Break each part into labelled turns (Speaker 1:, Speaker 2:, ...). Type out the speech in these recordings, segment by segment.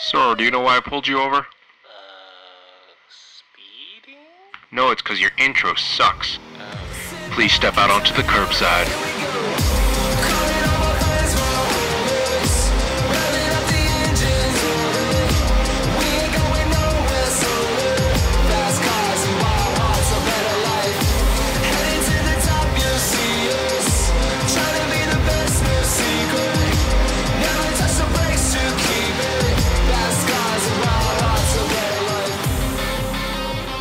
Speaker 1: Sir, do you know why I pulled you over?
Speaker 2: Uh, speeding?
Speaker 1: No, it's because your intro sucks. Please step out onto the curbside.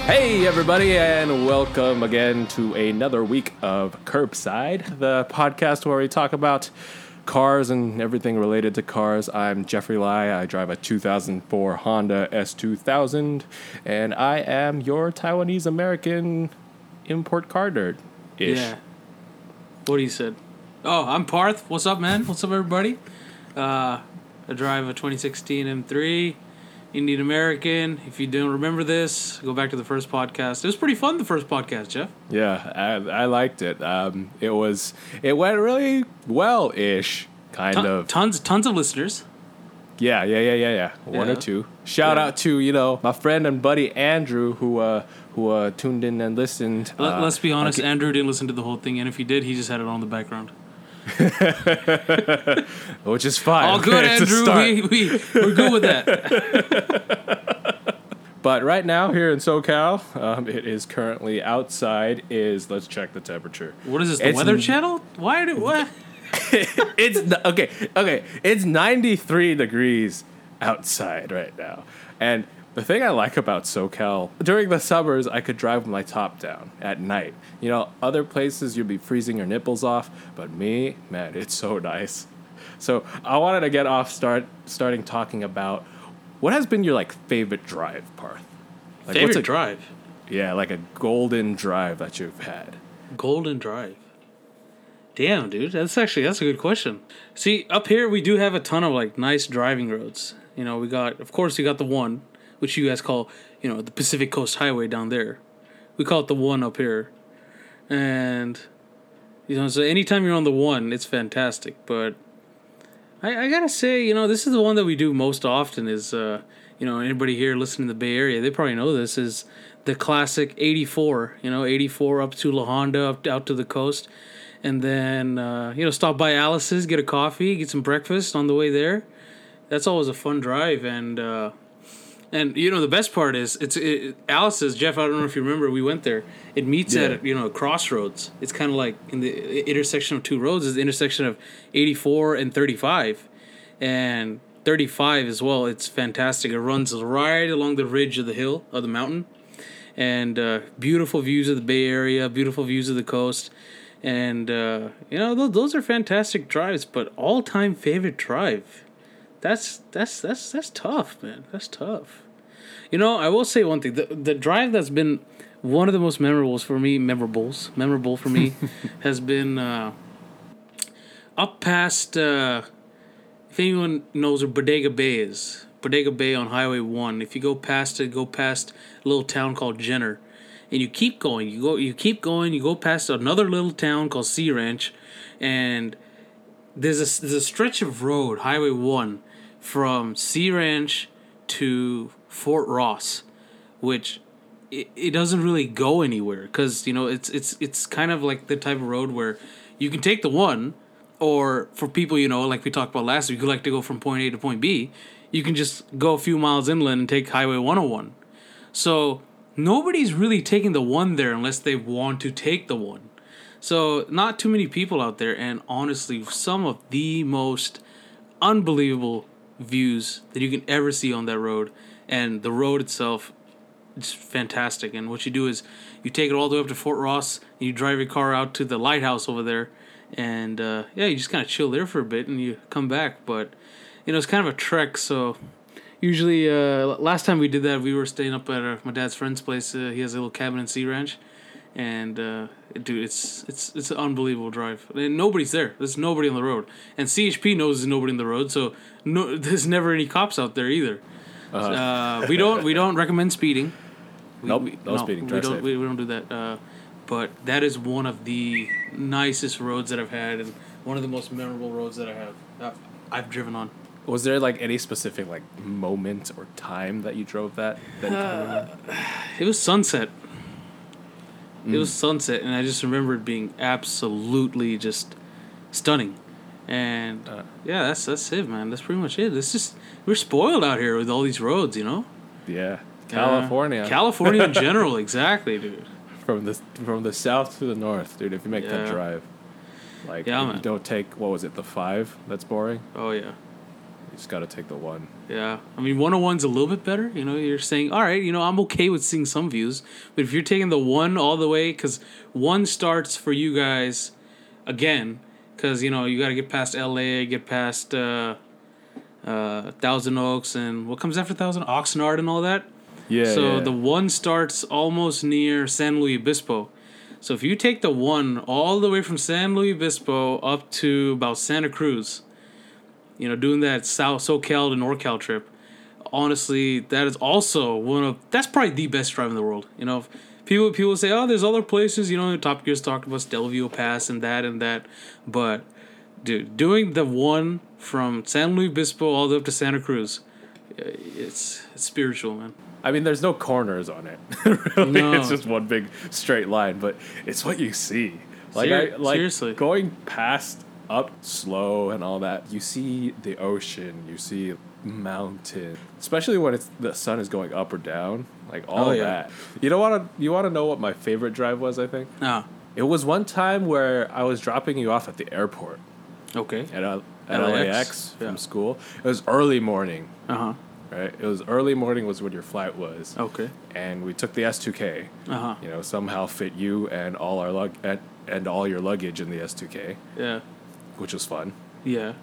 Speaker 3: Hey, everybody, and welcome again to another week of Curbside, the podcast where we talk about cars and everything related to cars. I'm Jeffrey Lai. I drive a 2004 Honda S2000, and I am your Taiwanese American import car nerd. Ish.
Speaker 4: Yeah. What he said. Oh, I'm Parth. What's up, man? What's up, everybody? Uh, I drive a 2016 M3, Indian American. If you don't remember this, go back to the first podcast. It was pretty fun. The first podcast, Jeff.
Speaker 3: Yeah, I, I liked it. Um, it was it went really well ish, kind
Speaker 4: Ton-
Speaker 3: of.
Speaker 4: tons, tons of listeners.
Speaker 3: Yeah, yeah, yeah, yeah, yeah. One or two. Shout
Speaker 4: Yeah.
Speaker 3: out to you know my friend and buddy Andrew who uh who uh tuned in and listened.
Speaker 4: Let,
Speaker 3: Uh,
Speaker 4: let's be honest.
Speaker 3: okay.
Speaker 4: Andrew didn't listen to the whole thing, and if he did, he just had it on the background.
Speaker 3: which is fine.
Speaker 4: All good,
Speaker 3: It's
Speaker 4: Andrew. We, we we're good with that.
Speaker 3: But right now here in SoCal, um, it is currently outside. Is let's check the temperature.
Speaker 4: What is this? The
Speaker 3: It's
Speaker 4: Weather
Speaker 3: n-
Speaker 4: Channel? Why did what?
Speaker 3: it's okay. Okay, it's 93 degrees outside right now, and the thing I like about SoCal during the summers, I could drive my top down at night. You know, other places you'd be freezing your nipples off, but me, man, it's so nice. So I wanted to get off start starting talking about what has been your like favorite drive, Parth. Like,
Speaker 4: Favorite
Speaker 3: what's a,
Speaker 4: drive?
Speaker 3: Yeah, like a golden drive that you've had.
Speaker 4: Golden Drive. Damn, dude, that's actually that's a good question. See, up here we do have a ton of like nice driving roads. You know, we got of course we got the one, which you guys call, you know, the Pacific Coast Highway down there. We call it the one up here. And you know, so anytime you're on the one, it's fantastic. But I, I gotta say, you know, this is the one that we do most often is uh, you know, anybody here listening to the Bay Area, they probably know this is the classic 84, you know, 84 up to La Honda, up out to the coast. And then, uh, you know, stop by Alice's, get a coffee, get some breakfast on the way there. That's always a fun drive. And, uh, and you know, the best part is it's it, Alice's, Jeff, I don't know if you remember, we went there. It meets
Speaker 3: Yeah.
Speaker 4: at, you know, a crossroads. It's kind of like in the intersection of two roads is the intersection of 84 and 35. And 35 as well, it's fantastic. It runs right along the ridge of the hill, of the mountain and uh, beautiful views of the Bay Area, beautiful views of the coast, and uh, you know those, those are fantastic drives. But all time favorite drive, that's that's that's that's tough, man. That's tough. You know, I will say one thing: the the drive that's been one of the most memorables for me, memorables, memorable for me, has been uh, up past. Uh, if anyone knows where Bodega Bay is, Bodega Bay on Highway One. If you go past it, go past a little town called Jenner, and you keep going. You go, you keep going. You go past another little town called Sea Ranch, and there's a there's a stretch of road, Highway One, from Sea Ranch to Fort Ross, which it, it doesn't really go anywhere because you know it's it's it's kind of like the type of road where you can take the one or for people you know like we talked about last week who like to go from point A to point B you can just go a few miles inland and take highway 101 so nobody's really taking the one there unless they want to take the one. So not too many people out there and honestly some of the most unbelievable views that you can ever see on that road and the road itself it's fantastic. And what you do is you take it all the way up to Fort Ross and you drive your car out to the lighthouse over there, and uh, yeah, you just kind of chill there for a bit and you come back. But you know, it's kind of a trek. So usually, uh, last time we did that, we were staying up at uh, my dad's friend's place. Uh, he has a little cabin in Sea Ranch, and uh, dude, it's it's it's an unbelievable drive. And nobody's there. There's nobody on the road, and CHP knows there's nobody on the road, so no, there's never any cops out there either. Uh, we don't we don't recommend speeding. We,
Speaker 3: Nope,
Speaker 4: we-
Speaker 3: no speeding,
Speaker 4: We don't
Speaker 3: safe.
Speaker 4: we, we don't do that. Uh, but that is one of the nicest roads that I've had, and one of the most memorable roads that I have uh, I've driven on.
Speaker 3: Was there like any specific like moment or time that you drove that? that remember?
Speaker 4: It was sunset. It was sunset, and I just remember it being absolutely just stunning. And
Speaker 3: Uh.
Speaker 4: yeah, that's that's it, man. That's pretty much it. It's just we're spoiled out here with all these roads, you know.
Speaker 3: yeah, California.
Speaker 4: Uh, California in general, exactly, dude.
Speaker 3: from the from the south to the north, dude. If you make that drive, like
Speaker 4: Yeah,
Speaker 3: you don't take what was it, the five? That's boring.
Speaker 4: Oh yeah.
Speaker 3: You just got to take the one.
Speaker 4: Yeah, I mean, 101's a little bit better. You know, you're saying, all right, you know, I'm okay with seeing some views, but if you're taking the one all the way, because one starts for you guys again, because you know you got to get past LA, get past uh, uh, Thousand Oaks, and what comes after Thousand Oxnard and all that.
Speaker 3: Yeah.
Speaker 4: so
Speaker 3: yeah.
Speaker 4: the one starts almost near San Luis Obispo. So if you take the one all the way from San Luis Obispo up to about Santa Cruz, you know, doing that South SoCal to NorCal trip, honestly, that is also one of that's probably the best drive in the world. You know, people people say, oh, there's other places. You know, Top Gear's talked about Stelvio Pass and that and that, but dude, doing the one from San Luis Obispo all the way up to Santa Cruz, uh, it's, it's spiritual, man.
Speaker 3: I mean, there's no corners on it. really,
Speaker 4: No.
Speaker 3: it's just one big straight line. But it's what you see. Like
Speaker 4: Ser-
Speaker 3: I like
Speaker 4: seriously.
Speaker 3: going past up slow and all that. You see the ocean. You see mountain. Especially when it's the sun is going up or down. Like all
Speaker 4: Oh,
Speaker 3: of
Speaker 4: yeah.
Speaker 3: that. You don't want to. You want to know what my favorite drive was? I think
Speaker 4: Ah,
Speaker 3: it was one time where I was dropping you off at the airport
Speaker 4: okay.
Speaker 3: at at
Speaker 4: LAX,
Speaker 3: LAX from
Speaker 4: yeah.
Speaker 3: school. It was early morning.
Speaker 4: Uh huh.
Speaker 3: Right. It was early morning was when your flight was
Speaker 4: Okay.
Speaker 3: and we took the S2K.
Speaker 4: Uh huh.
Speaker 3: You know, somehow fit you and all our lug and, and all your luggage in the S2K,
Speaker 4: Yeah.
Speaker 3: which was fun.
Speaker 4: Yeah.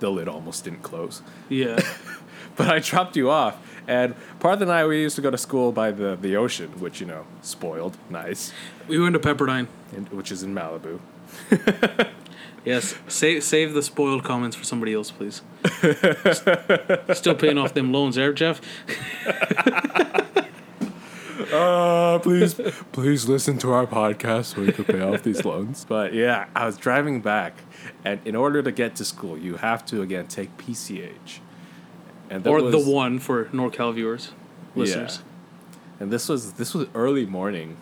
Speaker 3: The lid almost didn't close,
Speaker 4: Yeah.
Speaker 3: but I dropped you off. And Parth and I, we used to go to school by the the ocean, which you know, spoiled, nice,
Speaker 4: we went to Pepperdine.
Speaker 3: and, which is in Malibu.
Speaker 4: Yes. Save save the spoiled comments for somebody else, please. Still paying off them loans there, Jeff.
Speaker 3: Uh, please, please listen to our podcast so we can pay off these loans. But yeah, I was driving back, and in order to get to school, you have to again take PCH. And
Speaker 4: Or
Speaker 3: was-
Speaker 4: the one for NorCal viewers, listeners.
Speaker 3: And this was this was early morning,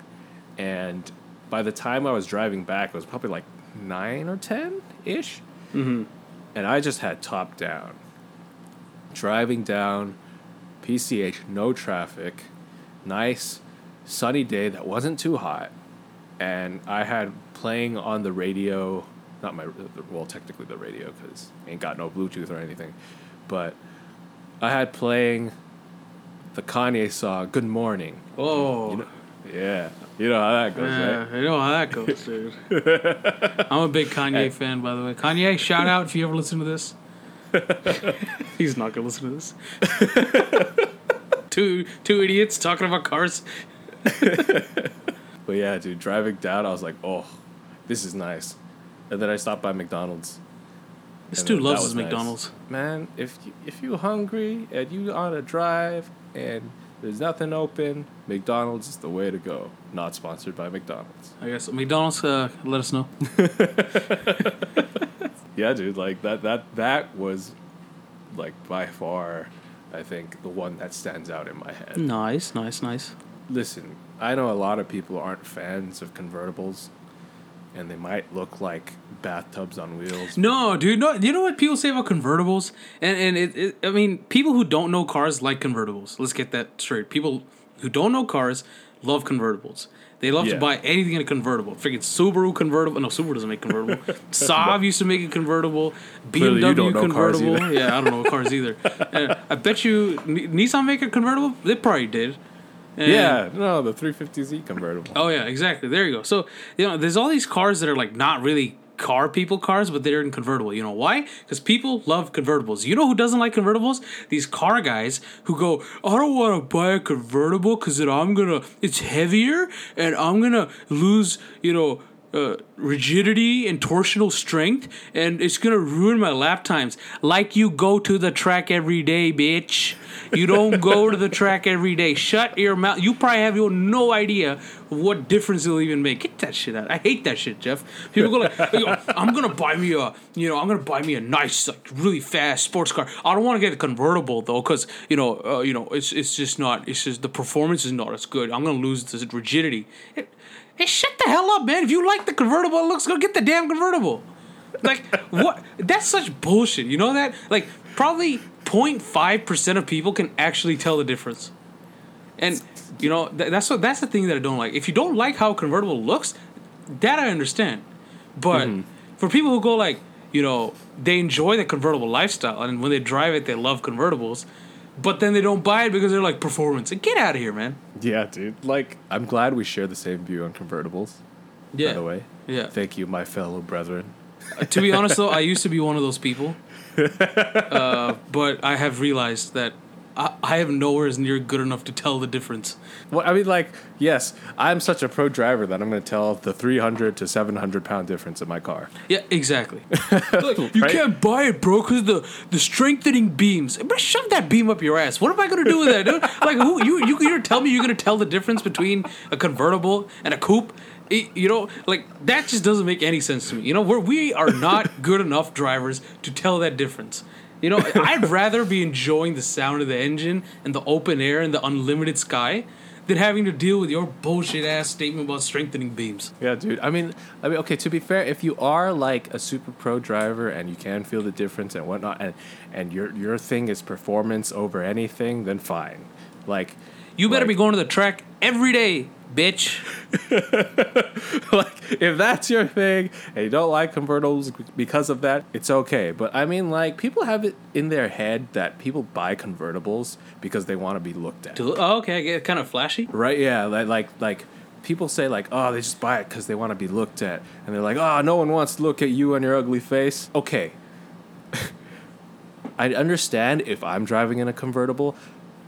Speaker 3: and by the time I was driving back, it was probably like nine or ten ish.
Speaker 4: Mm-hmm.
Speaker 3: And I just had top down. Driving down, PCH, no traffic, nice sunny day that wasn't too hot, and I had playing on the radio, not my well technically the radio because ain't got no Bluetooth or anything, but I had playing the Kanye song "Good Morning."
Speaker 4: Oh.
Speaker 3: You know, yeah, you know how that goes,
Speaker 4: yeah,
Speaker 3: right?
Speaker 4: I know how that goes, dude. I'm a big Kanye fan, by the way. Kanye, shout out if you ever listen to this. He's not gonna listen to this. two two idiots talking about cars.
Speaker 3: But yeah, dude, driving down, I was like, oh, this is nice. And then I stopped by McDonald's.
Speaker 4: This dude loves
Speaker 3: was
Speaker 4: his
Speaker 3: nice.
Speaker 4: McDonald's.
Speaker 3: Man, if you, if you hungry and you on a drive and there's nothing open, McDonald's is the way to go. Not sponsored by McDonald's.
Speaker 4: I guess McDonald's. Uh, let us know.
Speaker 3: Yeah, dude, like that that that was like by far I think the one that stands out in my head.
Speaker 4: Nice, nice, nice.
Speaker 3: Listen, I know a lot of people aren't fans of convertibles and they might look like bathtubs on wheels.
Speaker 4: No, dude. No, you know what people say about convertibles, and and it, it. I mean, people who don't know cars like convertibles. Let's get that straight. People who don't know cars love convertibles. They love
Speaker 3: Yeah.
Speaker 4: to buy anything in a convertible. Freaking Subaru convertible. No, Subaru doesn't make convertible. Saab used to make a convertible. BMW
Speaker 3: don't know cars
Speaker 4: convertible. yeah, I don't know cars either. And uh, I bet you Nissan make a convertible. They probably did. And-
Speaker 3: Yeah, no, the 350Z convertible.
Speaker 4: Oh yeah, exactly. There you go. So you know, there's all these cars that are like not really car people cars, but they're in convertible. You know why? Because people love convertibles. You know who doesn't like convertibles? These car guys who go, I don't want to buy a convertible because I'm gonna, it's heavier and I'm gonna lose, you know. Uh, rigidity and torsional strength, and it's gonna ruin my lap times. Like you go to the track every day, bitch. You don't go to the track every day. Shut your mouth. You probably have your no idea what difference it'll even make. Get that shit out. I hate that shit, Jeff. People go like, I'm gonna buy me a, you know, I'm gonna buy me a nice, like, really fast sports car. I don't want to get a convertible though, because you know, uh, you know, it's it's just not. It's just the performance is not as good. I'm gonna lose the rigidity. It, hey, shut the hell up, man. If you like the convertible, it looks good. Get the damn convertible. Like what? That's such bullshit. You know that? Like probably 0.5 percent of people can actually tell the difference. And you know th- that's what that's the thing that I don't like. If you don't like how a convertible looks, that I understand. But mm-hmm. for people who go like, you know, they enjoy the convertible lifestyle, and when they drive it, they love convertibles. But then they don't buy it because they're like performance. Get out of here, man.
Speaker 3: Yeah, dude. Like, I'm glad we share the same view on convertibles.
Speaker 4: Yeah.
Speaker 3: By the way.
Speaker 4: Yeah.
Speaker 3: Thank you, my fellow brethren.
Speaker 4: to be honest though, I used to be one of those people. Uh, but I have realized that I, I have nowhere as near good enough to tell the difference.
Speaker 3: Well, I mean, like, yes, I'm such a pro driver that I'm going to tell the 300 to 700 pound difference in my car.
Speaker 4: Yeah, exactly. You
Speaker 3: Right?
Speaker 4: can't buy it, bro, because the the strengthening beams. Bro, shove that beam up your ass. What am I gonna do with that, dude? Like, who you you you're tell me you're gonna tell the difference between a convertible and a coupe? It- you know, like that just doesn't make any sense to me. You know, we're, we are not good enough drivers to tell that difference. You know, I'd rather be enjoying the sound of the engine and the open air and the unlimited sky than having to deal with your bullshit ass statement about strengthening beams.
Speaker 3: Yeah, dude. I mean, I mean, okay. To be fair, if you are like a super pro driver and you can feel the difference and whatnot, and and your your thing is performance over anything, then fine. Like,
Speaker 4: You better
Speaker 3: like-
Speaker 4: be going to the track every day, bitch.
Speaker 3: like if that's your thing and you don't like convertibles because of that, it's okay. But I mean, like people have it in their head that people buy convertibles because they want to be looked at.
Speaker 4: Oh, okay, I get kind of flashy.
Speaker 3: Right? Yeah. Like like like people say like, oh, they just buy it because they want to be looked at, and they're like, oh, no one wants to look at you and your ugly face. Okay. I understand if I'm driving in a convertible,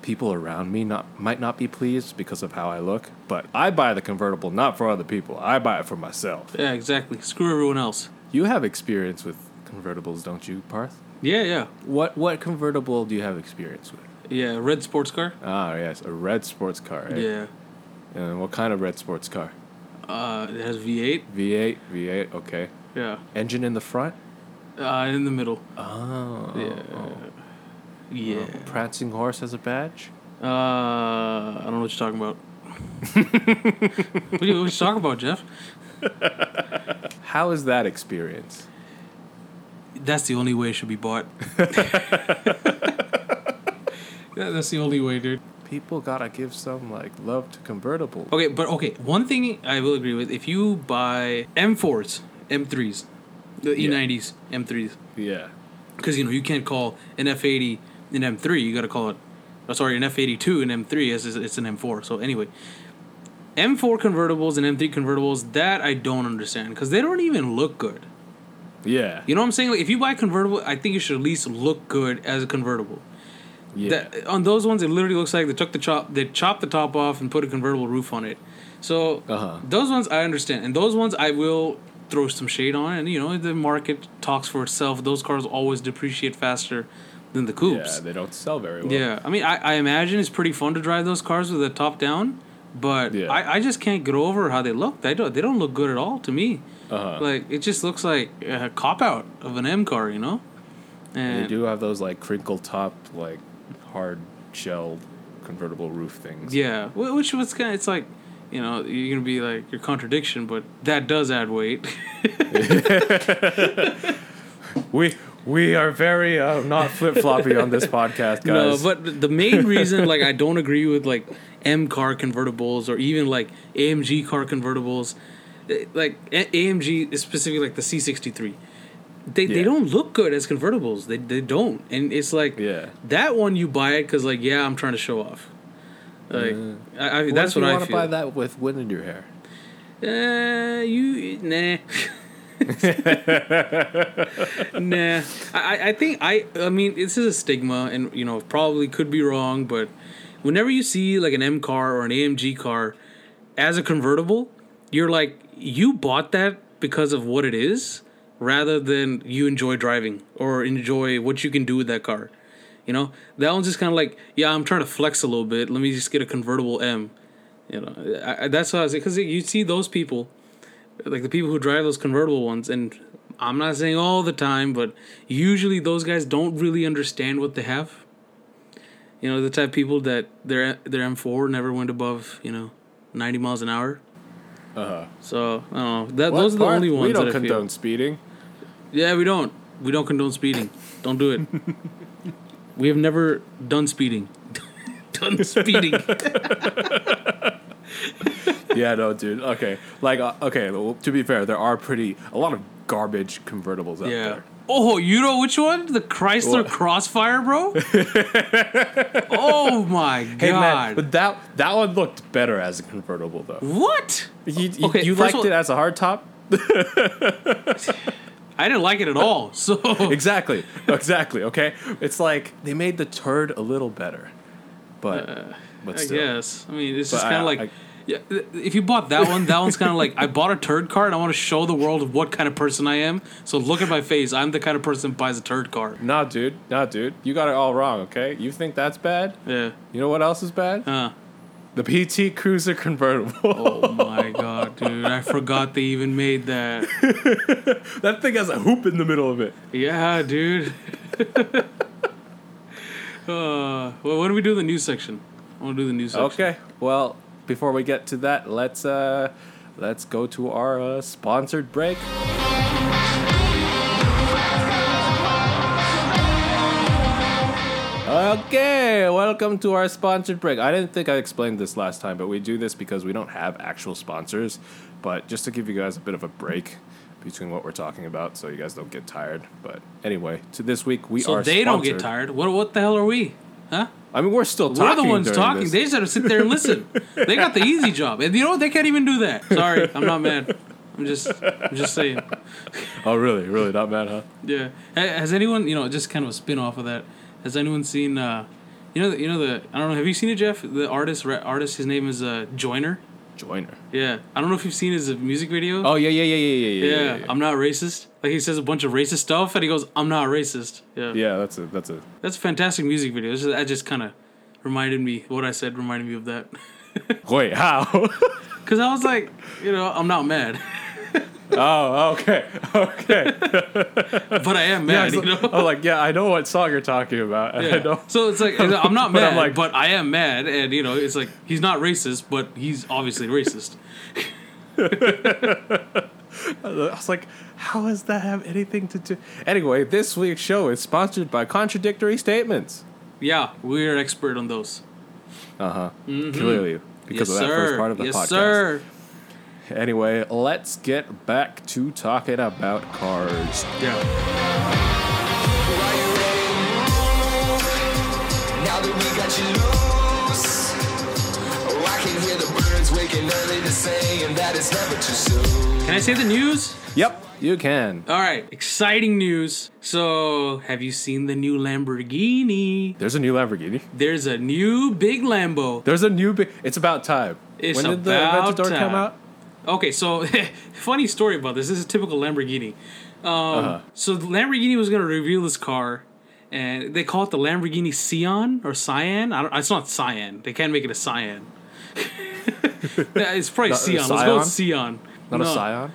Speaker 3: people around me not might not be pleased because of how I look, but I buy the convertible not for other people. I buy it for myself.
Speaker 4: Yeah, exactly. Screw everyone else.
Speaker 3: You have experience with convertibles, don't you, Parth?
Speaker 4: Yeah, yeah,
Speaker 3: What what convertible do you have experience with?
Speaker 4: yeah. Red sports car.
Speaker 3: Ah, yes, a red sports car. Right?
Speaker 4: Yeah.
Speaker 3: And what kind of red sports car?
Speaker 4: Uh, it has V8.
Speaker 3: V8, V8. Okay.
Speaker 4: Yeah.
Speaker 3: Engine in the front.
Speaker 4: Uh, in the middle.
Speaker 3: Oh.
Speaker 4: Yeah. Yeah.
Speaker 3: Prancing horse has a badge.
Speaker 4: Uh, I don't know what you're talking about. what, are you, what you talking about, Jeff?
Speaker 3: How is that experience?
Speaker 4: That's the only way it should be bought. Yeah, that's the only way, dude.
Speaker 3: People gotta give some like love to convertible.
Speaker 4: Okay, but okay, one thing I will agree with: if you buy M4s, M3s, the
Speaker 3: Yeah.
Speaker 4: E90s, M3s,
Speaker 3: Yeah.
Speaker 4: because you know you can't call an F80 an M3. You got to call it, oh, sorry, an F82 an M3 as it's- it's an M4. So anyway, M4 convertibles and M3 convertibles that I don't understand because they don't even look good.
Speaker 3: Yeah.
Speaker 4: You know what I'm saying? Like if you buy a convertible, I think it should at least look good as a convertible.
Speaker 3: Yeah.
Speaker 4: That, on those ones, it literally looks like they took the chop, they chopped the top off and put a convertible roof on it. So
Speaker 3: Uh-huh.
Speaker 4: those ones I understand, and those ones I will throw some shade on. And you know the market talks for itself. Those cars always depreciate faster than the coupes.
Speaker 3: yeah, they don't sell very well.
Speaker 4: Yeah, I mean I, I imagine it's pretty fun to drive those cars with the top down, but
Speaker 3: Yeah.
Speaker 4: I, I just can't get over how they look. They don't they don't look good at all to me.
Speaker 3: Uh-huh.
Speaker 4: Like it just looks like a cop out of an M car, you know. And
Speaker 3: They do have those like crinkle top, like hard shell convertible roof things.
Speaker 4: Yeah, which was kind of it's like, you know, you're gonna be like your contradiction, but that does add weight.
Speaker 3: We we are very uh, not flip floppy on this podcast, guys.
Speaker 4: no,
Speaker 3: guys.
Speaker 4: but the main reason like I don't agree with like M car convertibles or even like AMG car convertibles, eh, like A- AMG specifically like the C63. They, they don't look good as convertibles. They, they don't, and it's like
Speaker 3: Yeah.
Speaker 4: that one you buy it because like yeah I'm trying to show off. Like I, I,
Speaker 3: What
Speaker 4: that's
Speaker 3: if
Speaker 4: what
Speaker 3: you
Speaker 4: I
Speaker 3: wanna
Speaker 4: feel.
Speaker 3: buy that with wind in your hair.
Speaker 4: Uh, you nah. nah, I, I think I I mean this is a stigma, and you know probably could be wrong, but whenever you see like an M car or an AMG car as a convertible, you're like you bought that because of what it is rather than you enjoy driving or enjoy what you can do with that car. You know, that one's just kind of like, yeah, I'm trying to flex a little bit. Let me just get a convertible M. You know, I, I, that's what I was because you see those people, like the people who drive those convertible ones, and I'm not saying all the time, but usually those guys don't really understand what they have. You know, the type of people that their their M4 never went above you know, 90 miles an hour.
Speaker 3: Uh huh.
Speaker 4: So I don't know. That
Speaker 3: What
Speaker 4: those are the
Speaker 3: part?
Speaker 4: only ones
Speaker 3: We don't condone speeding.
Speaker 4: Yeah, we don't. We don't condone speeding. Don't do it. we have never done speeding. done speeding.
Speaker 3: yeah, no, dude. Okay, like, uh, okay. Well, to be fair, there are pretty a lot of garbage convertibles out
Speaker 4: yeah.
Speaker 3: there.
Speaker 4: Oh, you know which one? The Chrysler
Speaker 3: What?
Speaker 4: Crossfire, bro. oh my god.
Speaker 3: Hey man, but that that one looked better as a convertible though.
Speaker 4: what?
Speaker 3: You, you,
Speaker 4: Okay,
Speaker 3: you liked
Speaker 4: all-
Speaker 3: it as a hardtop?
Speaker 4: I didn't like it at all. So
Speaker 3: Exactly, exactly. Okay, it's like they made the turd a little better, but but
Speaker 4: Uh, I guess. I mean, it's
Speaker 3: But
Speaker 4: just kind of like.
Speaker 3: I-
Speaker 4: yeah, if you bought that one, that one's kind of like I bought a turd car and I want to show the world what kind of person I am. So look at my face. I'm the kind of person that buys a turd car.
Speaker 3: Nah, dude, nah, dude. You got it all wrong. Okay, you think that's bad?
Speaker 4: Yeah.
Speaker 3: You know what else is bad?
Speaker 4: Huh.
Speaker 3: The PT Cruiser convertible.
Speaker 4: Oh my god, dude! I forgot they even made that.
Speaker 3: that thing has a hoop in the middle of it.
Speaker 4: Yeah, dude. uh, well, when do we do in the news section? I want to do the news section.
Speaker 3: Okay. Well, before we get to that, let's uh let's go to our uh, sponsored break. Okay, welcome to our sponsored break. I didn't think I explained this last time, but we do this because we don't have actual sponsors. But just to give you guys a bit of a break between what we're talking about, so you guys don't get tired. But anyway, to this week we
Speaker 4: So
Speaker 3: are.
Speaker 4: So they don't get tired. What? What the hell are we? Huh?
Speaker 3: I mean, we're still talking.
Speaker 4: We're the ones talking.
Speaker 3: this.
Speaker 4: They just have to sit there and listen. they got the easy job, and you know what? They can't even do that. Sorry, I'm not mad. I'm just, I'm just saying.
Speaker 3: Oh, really? Really? Not bad, huh?
Speaker 4: Yeah. Has anyone, you know, just kind of a spin off of that? Has anyone seen, uh, you know, the, you know the I don't know. Have you seen it, Jeff? The artist, artist. His name is uh, Joyner.
Speaker 3: Joiner.
Speaker 4: Yeah. I don't know if you've seen his music video.
Speaker 3: Oh yeah, yeah, yeah, yeah, yeah, yeah.
Speaker 4: yeah,
Speaker 3: yeah,
Speaker 4: I'm not racist. Like he says a bunch of racist stuff, and he goes, "I'm not racist." Yeah,
Speaker 3: Yeah, that's a that's a.
Speaker 4: that's a fantastic music video. Just, that just kind of reminded me what I said reminded me of that.
Speaker 3: Wait, how?
Speaker 4: Cause I was like, you know, I'm not mad,
Speaker 3: oh, okay, okay.
Speaker 4: but I am
Speaker 3: Yeah,
Speaker 4: mad. you know.
Speaker 3: I'm like, yeah, I know what song you're talking about. and I
Speaker 4: Yeah.
Speaker 3: know.
Speaker 4: So it's like I'm not
Speaker 3: But
Speaker 4: mad,
Speaker 3: I'm like-
Speaker 4: but I am mad, and you know, it's like he's not racist, but he's obviously racist.
Speaker 3: I was like, how does that have anything to do? Anyway, this week's show is sponsored by Contradictory Statements.
Speaker 4: Yeah, we're expert on those.
Speaker 3: Uh huh. Clearly, because
Speaker 4: yes,
Speaker 3: of that
Speaker 4: sir.
Speaker 3: first part of the
Speaker 4: yes,
Speaker 3: podcast.
Speaker 4: sir.
Speaker 3: Anyway, let's get back to talking about cars.
Speaker 4: Yeah.
Speaker 2: Can
Speaker 4: I say the news?
Speaker 3: Yep, you can.
Speaker 4: All right, exciting news. So, have you seen the new Lamborghini?
Speaker 3: There's a new Lamborghini.
Speaker 4: There's a new big Lambo.
Speaker 3: There's a new. Bi- it's about time.
Speaker 4: It's
Speaker 3: when did the
Speaker 4: about
Speaker 3: Aventador come out?
Speaker 4: Okay, so funny story about this. This is a typical Lamborghini. Um,
Speaker 3: Uh-huh.
Speaker 4: So Lamborghini was going to reveal this car, and they call it the Lamborghini Cyan or Cyan. I don't, it's not Cyan. They can't make it a Cyan. Yeah, it's probably
Speaker 3: Not a
Speaker 4: Let's go with Cyan.
Speaker 3: Not
Speaker 4: no,
Speaker 3: a Scion.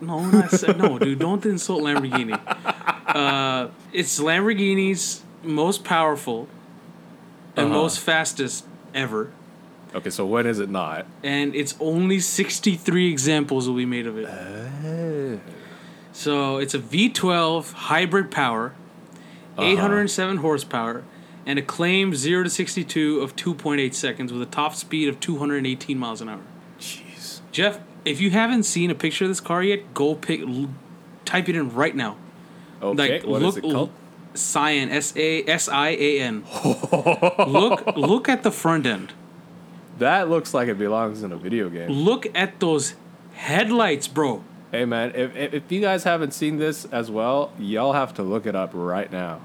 Speaker 4: No, not no, dude. Don't insult Lamborghini. Uh, it's Lamborghini's most powerful and
Speaker 3: Uh-huh.
Speaker 4: most fastest ever.
Speaker 3: Okay, so when is it not?
Speaker 4: and it's only 63 examples will be made of it. So it's a V12 hybrid power, 807 horsepower, and a claimed 0 to 62 of 2.8 seconds with a top speed of 218 miles an hour.
Speaker 3: Jeez.
Speaker 4: Jeff, if you haven't seen a picture of this car yet, go pick, l- type it in right now.
Speaker 3: Okay,
Speaker 4: Like
Speaker 3: what is
Speaker 4: look,
Speaker 3: it called?
Speaker 4: Cyan, S A S I A N. Look, look at the front end.
Speaker 3: That looks like it belongs in a video game.
Speaker 4: Look at those headlights, bro.
Speaker 3: Hey man, if if you guys haven't seen this as well, y'all have to look it up right now,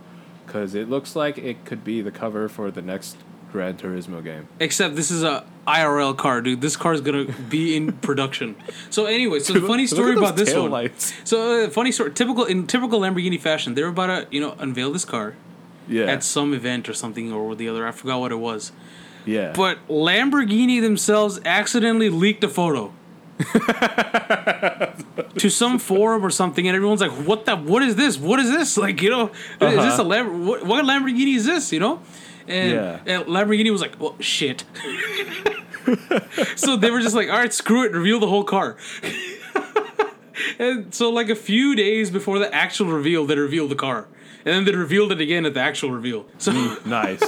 Speaker 3: cause it looks like it could be the cover for the next Gran Turismo game.
Speaker 4: Except this is a IRL car, dude. This car is gonna be in production. So anyway, so the funny story about this one. So uh, funny story. Typical in typical Lamborghini fashion, they were about to you know unveil this car
Speaker 3: Yeah.
Speaker 4: at some event or something or the other. I forgot what it was.
Speaker 3: yeah.
Speaker 4: But Lamborghini themselves accidentally leaked a photo. to some forum or something, and everyone's like, "What the? What is this? What is this? Like, you know, is this a uh-huh. Lam- what, what Lamborghini is this? You know?" And,
Speaker 3: Yeah.
Speaker 4: and Lamborghini was like, "Well, shit." so they were just like, "All right, screw it, reveal the whole car." and so, like a few days before the actual reveal, they revealed the car, and then they revealed it again at the actual reveal. So
Speaker 3: nice.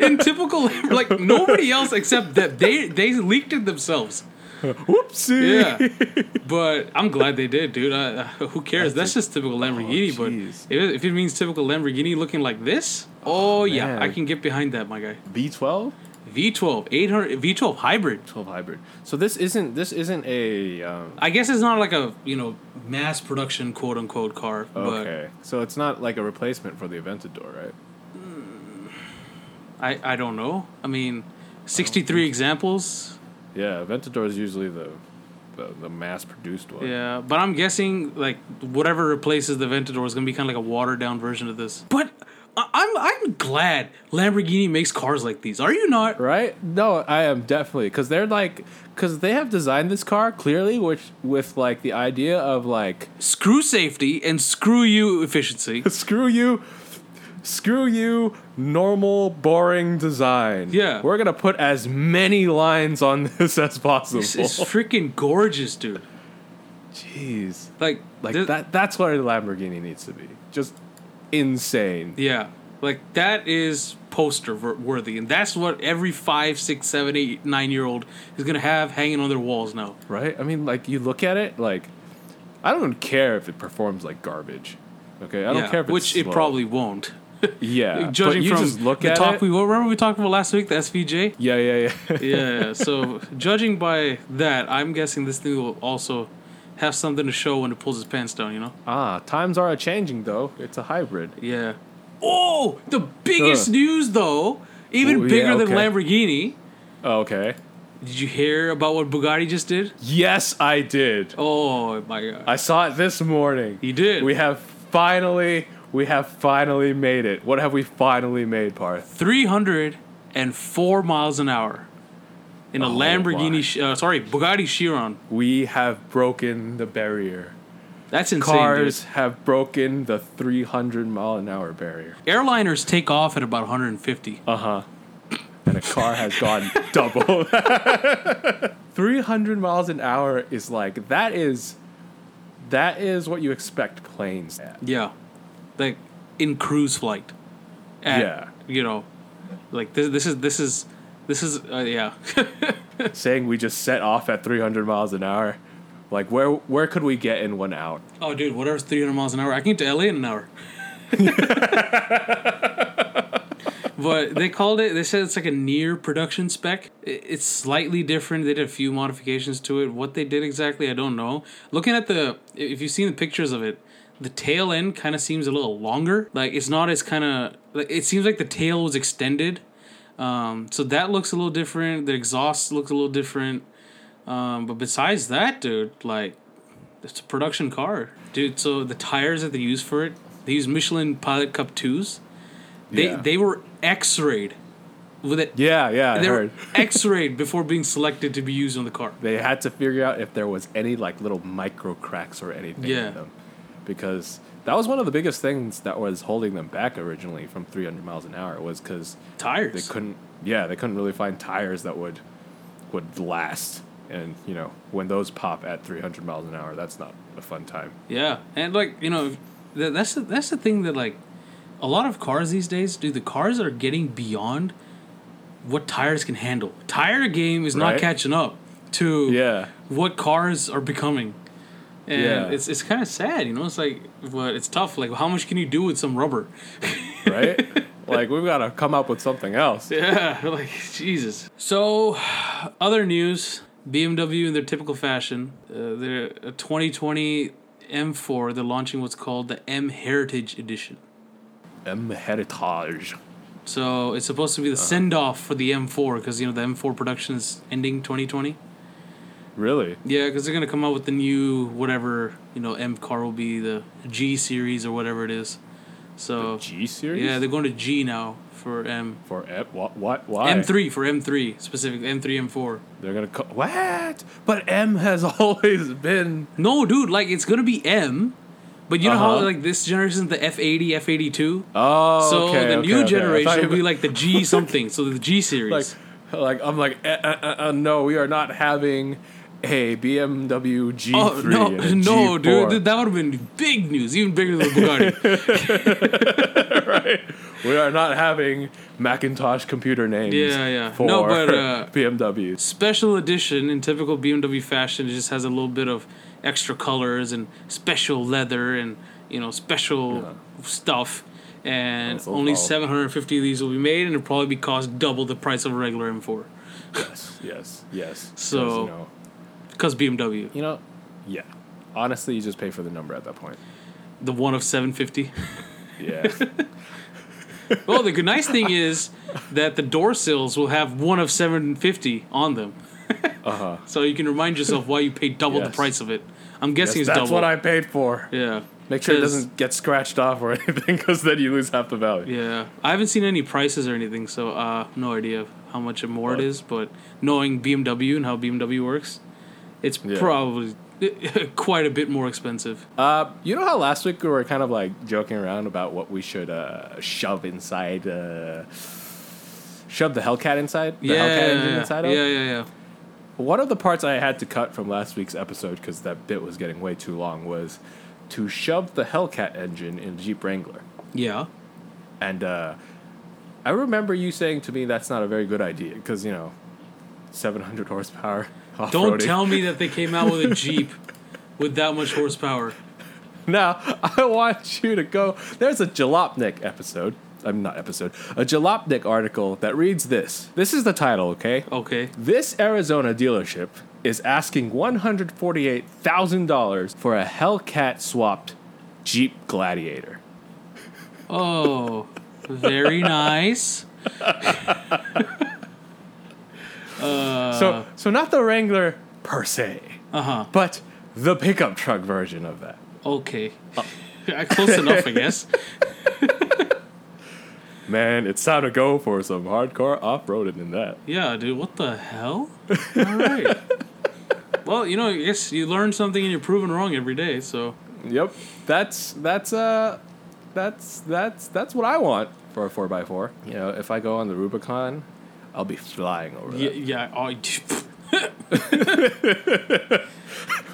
Speaker 4: in typical like nobody else except that they they leaked it themselves.
Speaker 3: Whoopsie.
Speaker 4: Yeah, but I'm glad they did, dude. Uh, uh, who cares? That's, just typical Lamborghini. but if it, if it means typical Lamborghini looking like this, oh, yeah. I can get behind that, my guy.
Speaker 3: V12.
Speaker 4: V12, 800 V12 hybrid.
Speaker 3: 12 hybrid. So this isn't this isn't a um,
Speaker 4: I guess it's not like a you know mass production quote unquote car,
Speaker 3: okay. So it's not like a replacement for the Aventador, right?
Speaker 4: I I don't know. I mean, 63 examples.
Speaker 3: Yeah, Aventador is usually the the, the mass produced one.
Speaker 4: Yeah, but I'm guessing like whatever replaces the Aventador is gonna be kind of like a watered down version of this. But I- I'm I'm glad Lamborghini makes cars like these. Are you not?
Speaker 3: Right? No, I am definitely because they're like because they have designed this car clearly, which with like the idea of like
Speaker 4: Screw safety and screw you efficiency.
Speaker 3: screw you, screw you, normal boring design.
Speaker 4: Yeah.
Speaker 3: we're gonna put as many lines on this as possible.
Speaker 4: It's, it's freaking gorgeous, dude.
Speaker 3: Jeez,
Speaker 4: Like
Speaker 3: like
Speaker 4: th-
Speaker 3: that. That's what a Lamborghini needs to be. Just insane.
Speaker 4: Yeah, like that is poster worthy, and that's what every five, six, seven, eight, nine year old is gonna have hanging on their walls now.
Speaker 3: right? I mean, like you look at it, like I don't care if it performs like garbage. Okay, I don't
Speaker 4: yeah,
Speaker 3: care if it's
Speaker 4: which it probably won't.
Speaker 3: Yeah.
Speaker 4: Judging
Speaker 3: but you
Speaker 4: from
Speaker 3: just look
Speaker 4: the
Speaker 3: at
Speaker 4: talk
Speaker 3: it.
Speaker 4: we remember we talked about last week, the SVJ.
Speaker 3: yeah, yeah, yeah.
Speaker 4: yeah. So judging by that, I'm guessing this thing will also have something to show when it pulls its pants down. You know?
Speaker 3: ah, times are changing though. It's a hybrid.
Speaker 4: Yeah. Oh, the biggest news though, even
Speaker 3: Oh, yeah,
Speaker 4: bigger than. Lamborghini.
Speaker 3: Oh, okay.
Speaker 4: Did you hear about what Bugatti just did?
Speaker 3: Yes, I did.
Speaker 4: Oh my god.
Speaker 3: I saw it this morning.
Speaker 4: You did.
Speaker 3: We have finally, we have finally made it. What have we finally made, Parth?
Speaker 4: 304 miles an hour in a
Speaker 3: Oh,
Speaker 4: Lamborghini, uh, sorry, Bugatti Chiron.
Speaker 3: We have broken the barrier.
Speaker 4: That's insane.
Speaker 3: Cars
Speaker 4: Dude.
Speaker 3: have broken the 300 mile an hour barrier.
Speaker 4: Airliners take off at about 150.
Speaker 3: Uh huh. And a car has gone double. 300 miles an hour is like that is that is what you expect planes at.
Speaker 4: Yeah, like in cruise flight. At,
Speaker 3: Yeah.
Speaker 4: You know, like this. This is this is this is uh, yeah.
Speaker 3: Saying we just set off at 300 miles an hour. Like where where could we get in one hour?
Speaker 4: oh, dude, whatever's 300 miles an hour, I can get to LA in an hour. but they called it. They said it's like a near production spec. It's slightly different. They did a few modifications to it. What they did exactly, I don't know. Looking at the, if you've seen the pictures of it, the tail end kind of seems a little longer. Like it's not as kind of. Like, it seems like the tail was extended. Um, so that looks a little different. The exhaust looks a little different. Um, but besides that, dude, like it's a production car, dude. So the tires that they use for it, they use Michelin Pilot Cup twos. They
Speaker 3: Yeah.
Speaker 4: they were X-rayed with it.
Speaker 3: Yeah, yeah, I
Speaker 4: they were
Speaker 3: heard.
Speaker 4: X-rayed before being selected to be used on the car.
Speaker 3: They had to figure out if there was any like little micro cracks or anything
Speaker 4: Yeah.
Speaker 3: in them. Because that was one of the biggest things that was holding them back originally from 300 miles an hour was cuz
Speaker 4: Tires.
Speaker 3: they couldn't yeah, they couldn't really find tires that would would last. And, you know, when those pop at 300 miles an hour, that's not a fun time.
Speaker 4: Yeah, and like you know, th- that's the, that's the thing that like a lot of cars these days, dude. The cars are getting beyond what tires can handle. Tire game is not
Speaker 3: Right.
Speaker 4: catching up to
Speaker 3: Yeah.
Speaker 4: what cars are becoming. And
Speaker 3: Yeah.
Speaker 4: it's it's kind of sad, you know. It's like, but it's tough. Like, how much can you do with some rubber?
Speaker 3: Right? like we've got to come up with something else.
Speaker 4: Yeah, like Jesus. So, other news: BMW in their typical fashion, uh, their uh, 2020 M4. They're launching what's called the M Heritage Edition.
Speaker 3: M Heritage.
Speaker 4: So it's supposed to be the send off for the M4 because you know the M4 production is ending 2020.
Speaker 3: Really?
Speaker 4: Yeah, because they're gonna come out with the new whatever you know M car will be the G series or whatever it is. So
Speaker 3: G series?
Speaker 4: yeah, they're going to G now for M.
Speaker 3: for M. What? What? Why?
Speaker 4: M3 for M3 specifically. M3 M4.
Speaker 3: They're gonna co- what? But M has always been.
Speaker 4: No, dude, like it's gonna be M, but you know how
Speaker 3: Uh-huh.
Speaker 4: like this generation is the F80, F82.
Speaker 3: Oh,
Speaker 4: so
Speaker 3: okay,
Speaker 4: the
Speaker 3: okay,
Speaker 4: new
Speaker 3: okay.
Speaker 4: Generation will be like the G something. so the G series.
Speaker 3: like I'm like, uh, uh, uh, uh, no, we are not having a BMW G3
Speaker 4: Oh no, no,
Speaker 3: G4.
Speaker 4: dude, that would have been big news, even bigger than the Bugatti.
Speaker 3: right? We are not having Macintosh computer names.
Speaker 4: Yeah, yeah.
Speaker 3: For
Speaker 4: No, but, uh,
Speaker 3: BMWs.
Speaker 4: Special edition in typical BMW fashion, it just has a little bit of extra colors and special leather and you know special stuff. And
Speaker 3: so
Speaker 4: only
Speaker 3: cool.
Speaker 4: 750 of these will be made, and it'll probably be cost double the price of a regular M4
Speaker 3: Yes, yes, yes.
Speaker 4: So-
Speaker 3: know,
Speaker 4: because BMW,
Speaker 3: you know, yeah. Honestly, you just pay for the number at that point.
Speaker 4: the one of 750.
Speaker 3: Yeah.
Speaker 4: Well, the good nice thing is that the door sills will have one of 750 on them.
Speaker 3: Uh huh.
Speaker 4: So you can remind yourself why you paid double the price of it. I'm guessing it's
Speaker 3: that's
Speaker 4: double.
Speaker 3: what I paid for.
Speaker 4: Yeah.
Speaker 3: Make sure it doesn't get scratched off or anything, because then you lose half the value.
Speaker 4: Yeah. I haven't seen any prices or anything, so uh, no idea how much more it
Speaker 3: What?
Speaker 4: is. But knowing BMW and how BMW works, it's
Speaker 3: Yeah.
Speaker 4: probably quite a bit more expensive.
Speaker 3: Uh, you know how last week we were kind of like joking around about what we should uh, shove inside, uh, shove the Hellcat inside, the
Speaker 4: yeah,
Speaker 3: Hellcat engine
Speaker 4: yeah,
Speaker 3: inside
Speaker 4: yeah,
Speaker 3: of.
Speaker 4: yeah, yeah.
Speaker 3: One of the parts I had to cut from last week's episode because that bit was getting way too long was to shove the Hellcat engine in Jeep Wrangler,
Speaker 4: Yeah.
Speaker 3: and uh, I remember you saying to me that's not a very good idea because you know, seven hundred horsepower.
Speaker 4: Don't tell me that they came out with a Jeep with that much horsepower.
Speaker 3: Now, I want you to go. There's a Jalopnik episode. I'm not episode. A Jalopnik article that reads this. This is the title, okay?
Speaker 4: Okay.
Speaker 3: This Arizona dealership is asking $148,000 for a Hellcat swapped Jeep Gladiator.
Speaker 4: Oh, very nice.
Speaker 3: so, so not the Wrangler per se,
Speaker 4: Uh huh.
Speaker 3: but the pickup truck version of that.
Speaker 4: Okay. Close enough, I guess.
Speaker 3: Man, it's time to go for some hardcore off-roading in that.
Speaker 4: Yeah, dude, what the hell? All right. well, you know, I guess you learn something and you're proven wrong every day, so.
Speaker 3: Yep, that's that's uh, that's that's that's what I want for a four x four. You know, if I go on the Rubicon, I'll be flying over
Speaker 4: Yeah,
Speaker 3: that.
Speaker 4: yeah.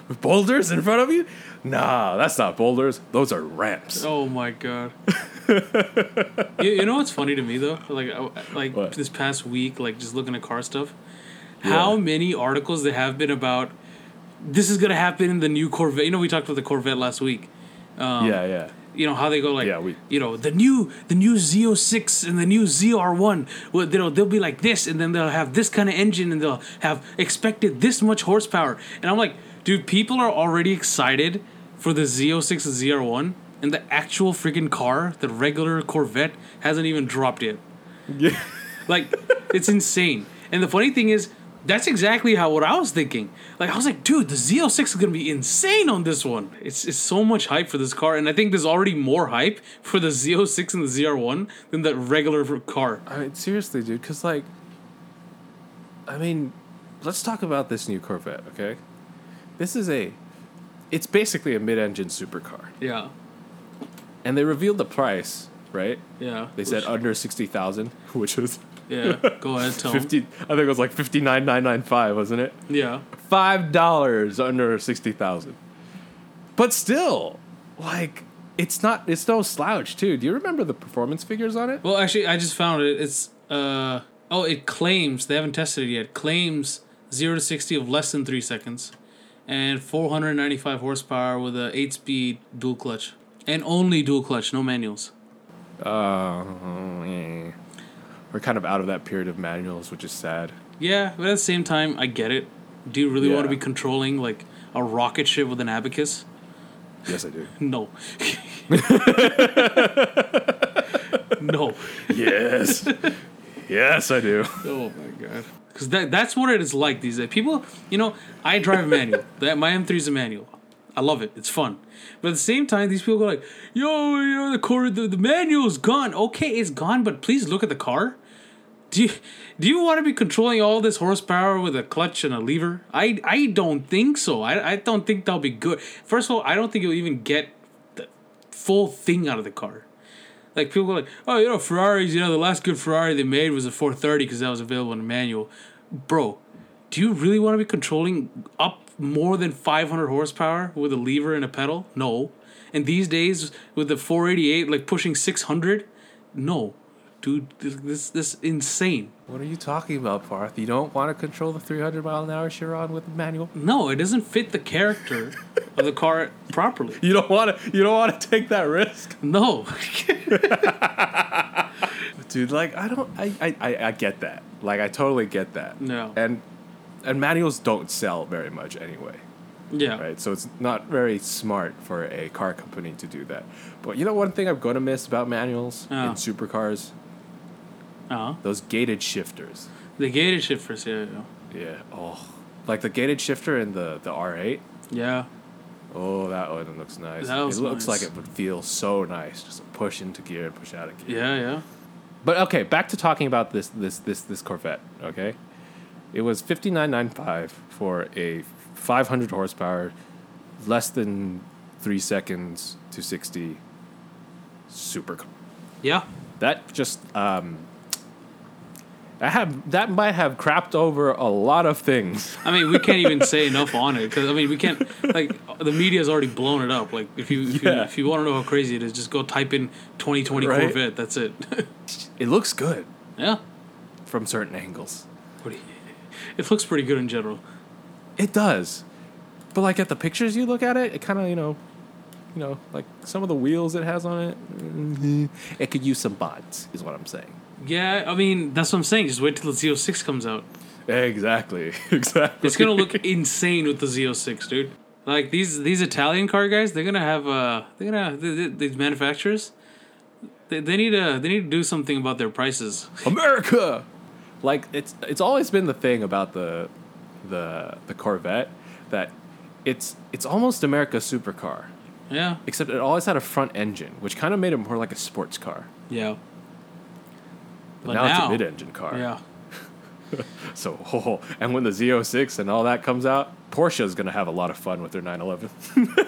Speaker 3: With boulders in front of you? Nah, that's not boulders. Those are ramps.
Speaker 4: oh my god. you, you know what's funny to me though? Like, like
Speaker 3: What?
Speaker 4: this past week, like just looking at car stuff. How many articles there have been about this is gonna happen in the new Corvette? You know, we talked about the Corvette last week.
Speaker 3: Um, yeah, yeah.
Speaker 4: You know how they go like
Speaker 3: Yeah, we-
Speaker 4: you know the new the new Z06 and the new ZR1 well you know they'll be like this and then they'll have this kind of engine and they'll have expected this much horsepower. And I'm like dude people are already excited for the Z06 and ZR1 and the actual freaking car the regular Corvette hasn't even dropped yet.
Speaker 3: Yeah.
Speaker 4: like it's insane. And the funny thing is that's exactly how what I was thinking. Like I was like, dude, the Z06 is gonna be insane on this one. It's it's so much hype for this car, and I think there's already more hype for the Z06 and the ZR1 than the regular car.
Speaker 3: I mean, seriously, dude, because like, I mean, let's talk about this new Corvette, okay? This is a, it's basically a mid-engine supercar,
Speaker 4: Yeah,
Speaker 3: and they revealed the price, right?
Speaker 4: yeah.
Speaker 3: They said under sixty thousand, which was
Speaker 4: yeah. Go ahead, tell 'em.
Speaker 3: fifty. I think it was like fifty nine nine nine five, wasn't it?
Speaker 4: Yeah,
Speaker 3: Five dollars under sixty thousand. But still, like, it's not. It's no slouch, too. Do you remember the performance figures on it?
Speaker 4: Well, actually, I just found it. It's uh oh, it claims they haven't tested it yet. Claims zero to sixty of less than three seconds, and four hundred ninety five horsepower with a eight speed dual clutch, and only dual clutch, no manuals.
Speaker 3: Uh. We're kind of out of that period of manuals, which is sad.
Speaker 4: Yeah, but at the same time, I get it. Do you really want to be controlling like a rocket ship with an abacus?
Speaker 3: Yes, I do.
Speaker 4: No. no.
Speaker 3: yes, yes, I do.
Speaker 4: Oh my god. Because that, that's what it is like these days. People, you know, I drive a manual. That my M3 is a manual. I love it. It's fun. But at the same time, these people go like, "Yo, you know, the core, the, the manual's gone. Okay, it's gone, but please look at the car. Do you do you want to be controlling all this horsepower with a clutch and a lever? I I don't think so. I I don't think that'll be good. First of all, I don't think you'll even get the full thing out of the car. Like people go like, oh, you know, Ferraris. You know, the last good Ferrari they made was a 430 because that was available in a manual. Bro, do you really want to be controlling up more than 500 horsepower with a lever and a pedal? No. And these days with the 488 like pushing 600, no, dude, this this, this insane.
Speaker 3: What are you talking about, Parth? You don't want to control the 300 mile an hour Chiron with a manual?
Speaker 4: No, it doesn't fit the character of the car properly.
Speaker 3: You don't want to. You don't want to take that risk,
Speaker 4: No.
Speaker 3: dude. Like I don't. I, I I I get that. Like I totally get that.
Speaker 4: No.
Speaker 3: And and manuals don't sell very much anyway.
Speaker 4: yeah.
Speaker 3: right? So it's not very smart for a car company to do that. But you know one thing I'm gonna miss about manuals
Speaker 4: Oh.
Speaker 3: in supercars?
Speaker 4: Uh-huh.
Speaker 3: Those gated shifters.
Speaker 4: The gated shifters, yeah, yeah.
Speaker 3: Yeah. Oh, like the gated shifter in the the R8.
Speaker 4: Yeah.
Speaker 3: Oh, that one looks nice.
Speaker 4: That was
Speaker 3: it looks
Speaker 4: nice.
Speaker 3: like it would feel so nice, just to push into gear and push out of gear.
Speaker 4: Yeah, yeah.
Speaker 3: But okay, back to talking about this this this this Corvette. Okay, it was fifty nine nine five for a five hundred horsepower, less than three seconds to sixty. Supercar.
Speaker 4: Yeah.
Speaker 3: That just um. I have that might have crapped over a lot of things.
Speaker 4: I mean, we can't even say enough on it because I mean, we can't like the media's already blown it up. Like, if you if you,
Speaker 3: Yeah.
Speaker 4: if you want to know how crazy it is, just go type in 2020
Speaker 3: Right.
Speaker 4: Corvette. That's it.
Speaker 3: It looks good
Speaker 4: yeah.
Speaker 3: from certain angles.
Speaker 4: What do you- It looks pretty good in general.
Speaker 3: It does, but like at the pictures you look at it, it kind of you know, you know, like some of the wheels it has on it, mhm, it could use some mods. Is what I'm saying.
Speaker 4: Yeah, I mean, that's what I'm saying. Just wait till the Z06 comes out.
Speaker 3: Exactly. Exactly.
Speaker 4: It's gonna look insane with the Z06, dude. Like these these Italian car guys, they're gonna have uh they're gonna th- th- these manufacturers. They, they need to they need to do something about their prices.
Speaker 3: America. Like it's it's always been the thing about the the the Corvette that it's it's almost America's supercar,
Speaker 4: Yeah,
Speaker 3: except it always had a front engine, which kind of made it more like a sports car.
Speaker 4: yeah,
Speaker 3: But, now, it's a mid-engine car.
Speaker 4: Yeah,
Speaker 3: So, oh, and when the Z06 and all that comes out, Porsche's gonna have a lot of fun with their 911.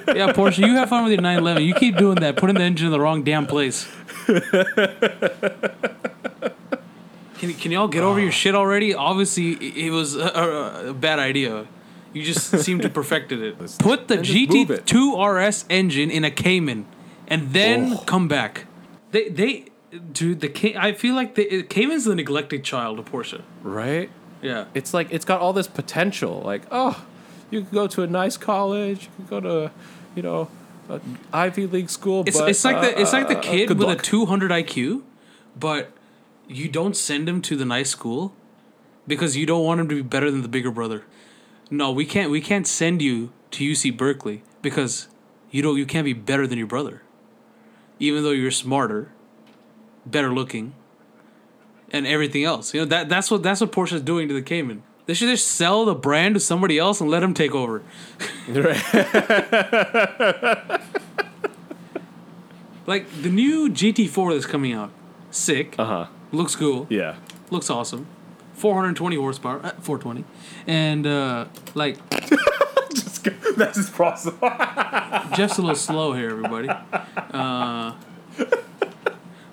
Speaker 4: yeah, Porsche, you have fun with your 911. You keep doing that, putting the engine in the wrong damn place. Can, can y'all get over your shit already? Obviously, it was a, a, a bad idea. You just seem to perfected it. Put the
Speaker 3: And just move it.
Speaker 4: GT2 RS engine in a Cayman, and then
Speaker 3: Oh.
Speaker 4: come back. They they dude the Cay- I feel like the Cayman's the neglected child of Porsche.
Speaker 3: right?
Speaker 4: Yeah.
Speaker 3: It's like it's got all this potential. Like, oh, you could go to a nice college. You could go to, you know, an Ivy League school.
Speaker 4: It's,
Speaker 3: but,
Speaker 4: it's like the it's like the
Speaker 3: uh,
Speaker 4: kid
Speaker 3: good
Speaker 4: with
Speaker 3: luck.
Speaker 4: a 200 IQ, but you don't send him to the nice school because you don't want him to be better than the bigger brother. No, we can't we can't send you to UC Berkeley because you don't you can't be better than your brother. Even though you're smarter, better looking, and everything else. You know that that's what that's what Porsche's doing to the Cayman. They should just sell the brand to somebody else and let him take over. Like the new GT4 that's coming out, sick.
Speaker 3: Uh huh.
Speaker 4: Looks cool.
Speaker 3: Yeah.
Speaker 4: Looks awesome. 420 horsepower, uh, 420, and uh, like
Speaker 3: That's his process.
Speaker 4: Jeff's a little slow here, everybody. Uh,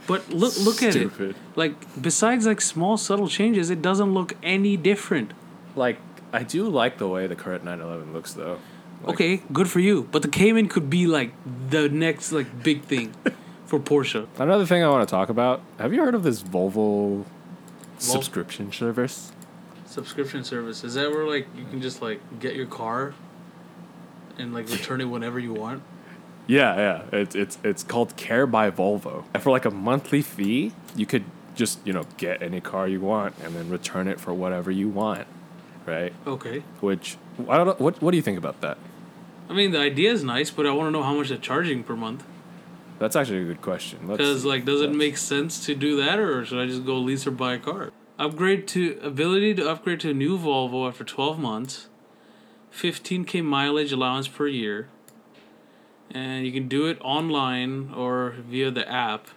Speaker 4: but look, look at it. Like besides like small subtle changes, it doesn't look any different.
Speaker 3: like, I do like the way the current 911 looks, though. Like,
Speaker 4: okay, good for you. But the Cayman could be like the next like big thing for Porsche.
Speaker 3: Another thing I want to talk about. Have you heard of this Volvo subscription service?
Speaker 4: Subscription service is that where like you can just like get your car and like return it whenever you want?
Speaker 3: Yeah, yeah. It's it's it's called Care by Volvo. And for like a monthly fee, you could just you know get any car you want and then return it for whatever you want, right?
Speaker 4: Okay.
Speaker 3: Which I don't know. What what do you think about that?
Speaker 4: I mean, the idea is nice, but I want to know how much they're charging per month.
Speaker 3: That's actually a good question.
Speaker 4: Because like, does it make sense to do that, or should I just go lease or buy a car? Upgrade to ability to upgrade to a new Volvo after twelve months. 15k mileage allowance per year. And you can do it online or via the app.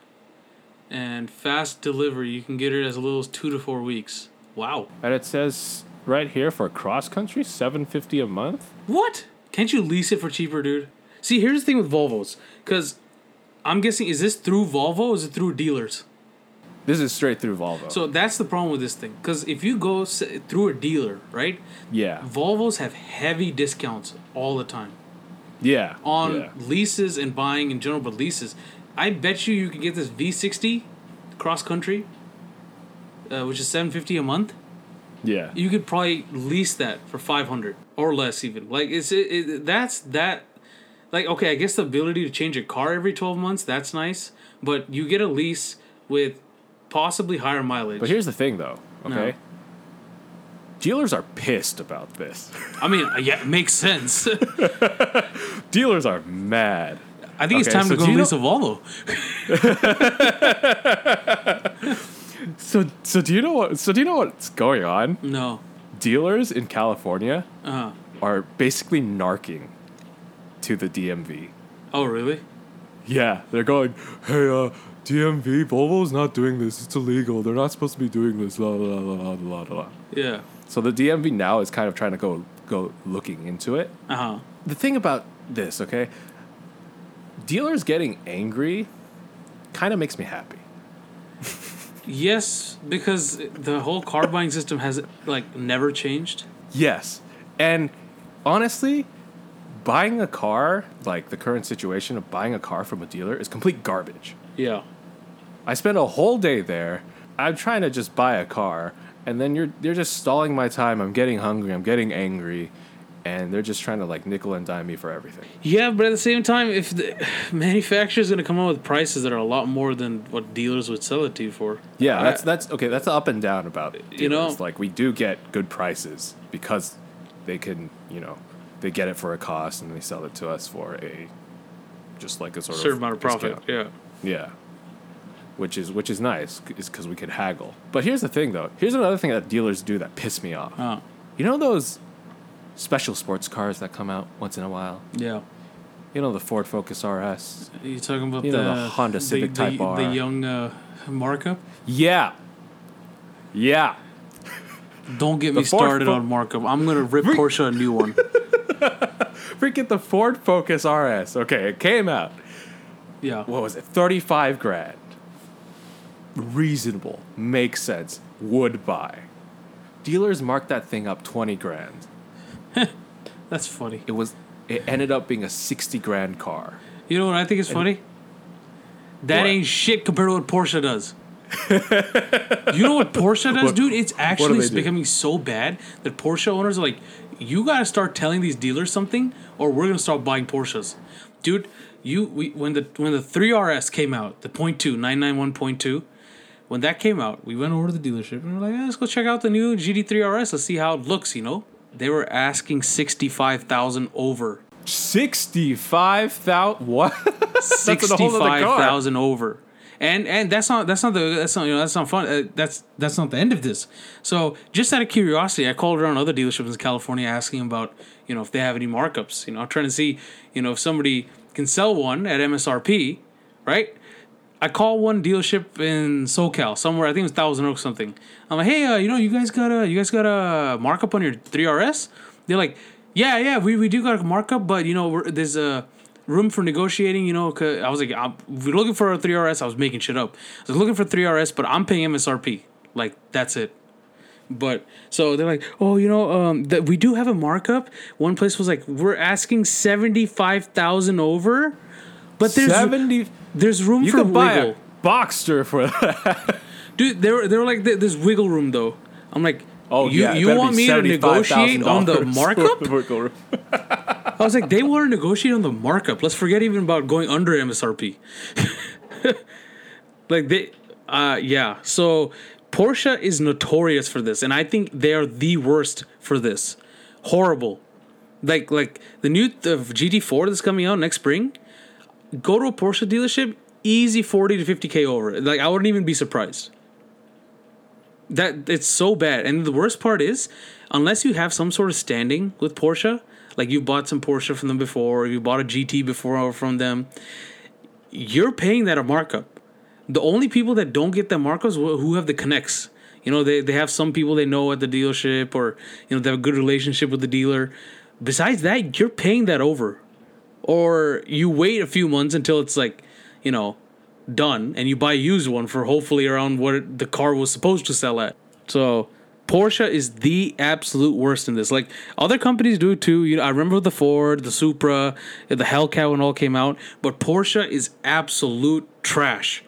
Speaker 4: And fast delivery, you can get it as little as two to four weeks. Wow.
Speaker 3: And it says right here for cross country, seven fifty a month.
Speaker 4: What? Can't you lease it for cheaper, dude? See, here's the thing with Volvos. Because I'm guessing, is this through Volvo or is it through dealers?
Speaker 3: This is straight through Volvo.
Speaker 4: So that's the problem with this thing. Because if you go through a dealer, right?
Speaker 3: yeah,
Speaker 4: Volvos have heavy discounts all the time
Speaker 3: yeah,
Speaker 4: on
Speaker 3: yeah.
Speaker 4: leases and buying in general, but leases. I bet you you can get this V60 cross country, uh, which is 750 a month.
Speaker 3: yeah.
Speaker 4: You could probably lease that for 500 or less, even. Like it's it, it, that's that. Like okay, I guess the ability to change a car every 12 months that's nice, but you get a lease with possibly higher mileage.
Speaker 3: But here's the thing, though.
Speaker 4: No.
Speaker 3: Okay. Dealers are pissed about this.
Speaker 4: I mean, uh, yeah, it makes sense.
Speaker 3: Dealers are mad.
Speaker 4: I think it's time
Speaker 3: so
Speaker 4: to go
Speaker 3: you
Speaker 4: lease a Volvo.
Speaker 3: So, so do you know what? So do you know what's going on?
Speaker 4: No.
Speaker 3: Dealers in California
Speaker 4: Uh-huh.
Speaker 3: are basically narking to the DMV.
Speaker 4: Oh, really?
Speaker 3: Yeah, they're going, hey, uh, DMV, Volvo's not doing this. It's illegal. They're not supposed to be doing this. La la la la la la.
Speaker 4: Yeah.
Speaker 3: So the DMV now is kind of trying to go go looking into it.
Speaker 4: Uh huh.
Speaker 3: The thing about this, okay, dealers getting angry kind of makes me happy.
Speaker 4: Yes, because the whole car buying system has like never changed.
Speaker 3: Yes. And honestly, buying a car, like the current situation of buying a car from a dealer, is complete garbage.
Speaker 4: Yeah.
Speaker 3: I spend a whole day there. I'm trying to just buy a car, and then you're you're just stalling my time. I'm getting hungry. I'm getting angry, and they're just trying to like nickel and dime me for everything.
Speaker 4: Yeah, but at the same time, if the manufacturer's gonna come up with prices that are a lot more than what dealers would sell it to you for,
Speaker 3: Yeah,
Speaker 4: I-
Speaker 3: that's that's okay. That's up and down about it.
Speaker 4: You know-
Speaker 3: dealers. like we do get good prices because they can, you know, they get it for a cost and they sell it to us for a just like a sort
Speaker 4: certain
Speaker 3: of
Speaker 4: amount of profit.
Speaker 3: discount.
Speaker 4: Yeah.
Speaker 3: Yeah. Which is which is nice, is because we could haggle. But here's the thing, though. Here's another thing that dealers do that piss me off.
Speaker 4: Uh,
Speaker 3: You know those special sports cars that come out once in a while.
Speaker 4: yeah.
Speaker 3: You know the Ford Focus RS.
Speaker 4: You talking about
Speaker 3: You
Speaker 4: the,
Speaker 3: know, the Honda Civic
Speaker 4: the,
Speaker 3: Type
Speaker 4: the,
Speaker 3: R.
Speaker 4: the young uh, markup?
Speaker 3: Yeah. Yeah.
Speaker 4: Don't get me
Speaker 3: Ford
Speaker 4: started on markup. I'm gonna rip Porsche a new one.
Speaker 3: Freaking the Ford Focus RS. Okay, it came out.
Speaker 4: Yeah.
Speaker 3: What was it? Thirty-five grand. Reasonable. Makes sense. Would buy. Dealers marked that thing up twenty grand.
Speaker 4: That's funny.
Speaker 3: It was. It ended up being a sixty grand car.
Speaker 4: You know what I think is funny? That
Speaker 3: What?
Speaker 4: ain't shit compared to what Porsche does. you know what Porsche does,
Speaker 3: What-
Speaker 4: dude? It's actually becoming so bad that Porsche owners are like, you gotta start telling these dealers something, or we're gonna start buying Porsches, dude. You we, when the when the 3RS came out, the point two nine nine one point two, when that came out, we went over to the dealership and we're like, "Yeah, let's go check out the new GT3 RS. Let's see how it looks. You know, they were asking sixty five thousand over.
Speaker 3: Sixty-five thousand. What? That's a whole other
Speaker 4: sixty-five
Speaker 3: car.
Speaker 4: over. And and that's not that's not the that's not you know that's not fun. Uh, that's that's not the end of this. So just out of curiosity, I called around other dealerships in California asking about you know if they have any markups. You know, trying to see you know if somebody can sell one at MSRP, right? I call one dealership in SoCal somewhere. I think it was Thousand Oaks something. I'm like, hey, uh, you know, you guys got a you guys got a markup on your 3RS? They're like, yeah, yeah, we, we do got a markup, but you know, there's a room for negotiating. You know, cause I was like, I'm, we're looking for a 3RS. I was making shit up. I was looking for 3RS, but I'm paying MSRP. Like that's it. But so they're like, oh, you know, um, that we do have a markup. One place was like, we're asking seventy five thousand over, but there's
Speaker 3: Seventy.
Speaker 4: there's room
Speaker 3: You
Speaker 4: for wiggle.
Speaker 3: a Boxster for that.
Speaker 4: Dude, they were they were like "There- there's wiggle room though. I'm like,
Speaker 3: Oh
Speaker 4: you
Speaker 3: yeah,
Speaker 4: you want me to negotiate on the
Speaker 3: $75,000
Speaker 4: markup? I was like, they want to negotiate on the markup. Let's forget even about going under MSRP. like they, uh, yeah. So Porsche is notorious for this, and I think they are the worst for this. Horrible. Like like the new the GT4 that's coming out next spring. go to a Porsche dealership, easy 40 to 50k over. Like I wouldn't even be surprised. That it's so bad. And the worst part is, unless you have some sort of standing with Porsche, like you bought some Porsche from them before, or you bought a GT before from them, you're paying that a markup. The only people that don't get that markups who who have the connects. You know, they, they have some people they know at the dealership or, you know, they have a good relationship with the dealer. Besides that, you're paying that over. Or you wait a few months until it's like, you know, done and you buy a used one for hopefully around what the car was supposed to sell at. So Porsche is the absolute worst in this. Like other companies do too. You know, I remember the Ford, the Supra, the Hellcat when all came out, but Porsche is absolute trash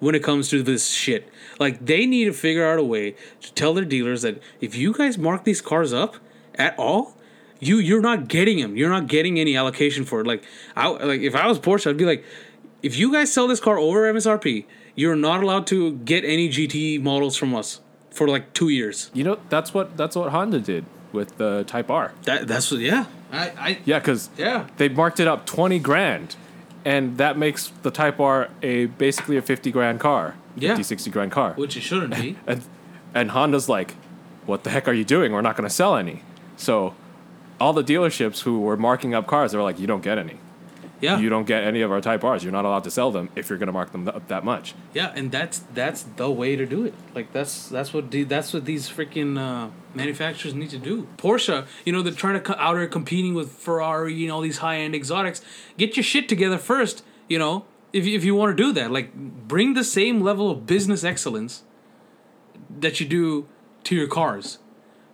Speaker 4: when it comes to this shit. Like they need to figure out a way to tell their dealers that if you guys mark these cars up at all, you you're not getting them. You're not getting any allocation for it. Like I like if I was Porsche, I'd be like, if you guys sell this car over MSRP, you're not allowed to get any GT models from us for like two years.
Speaker 3: You know, that's what that's what Honda did with the Type R.
Speaker 4: That that's what yeah. I I
Speaker 3: Yeah, because
Speaker 4: Yeah.
Speaker 3: they marked it up twenty grand, and that makes the Type R a basically a fifty grand car,
Speaker 4: Yeah.
Speaker 3: 50, 60 grand car.
Speaker 4: which it shouldn't be.
Speaker 3: and and Honda's like, "What the heck are you doing? We're not going to sell any." So, all the dealerships who were marking up cars, they were like, "You don't get any.
Speaker 4: Yeah.
Speaker 3: You don't get any of our Type R's. You're not allowed to sell them if you're going to mark them up that much."
Speaker 4: Yeah, and that's that's the way to do it. Like that's that's what the, that's what these freaking uh, manufacturers need to do. Porsche, you know, they're trying to co- out there competing with Ferrari, and all these high end exotics. Get your shit together first, you know, if if you want to do that. Like bring the same level of business excellence that you do to your cars.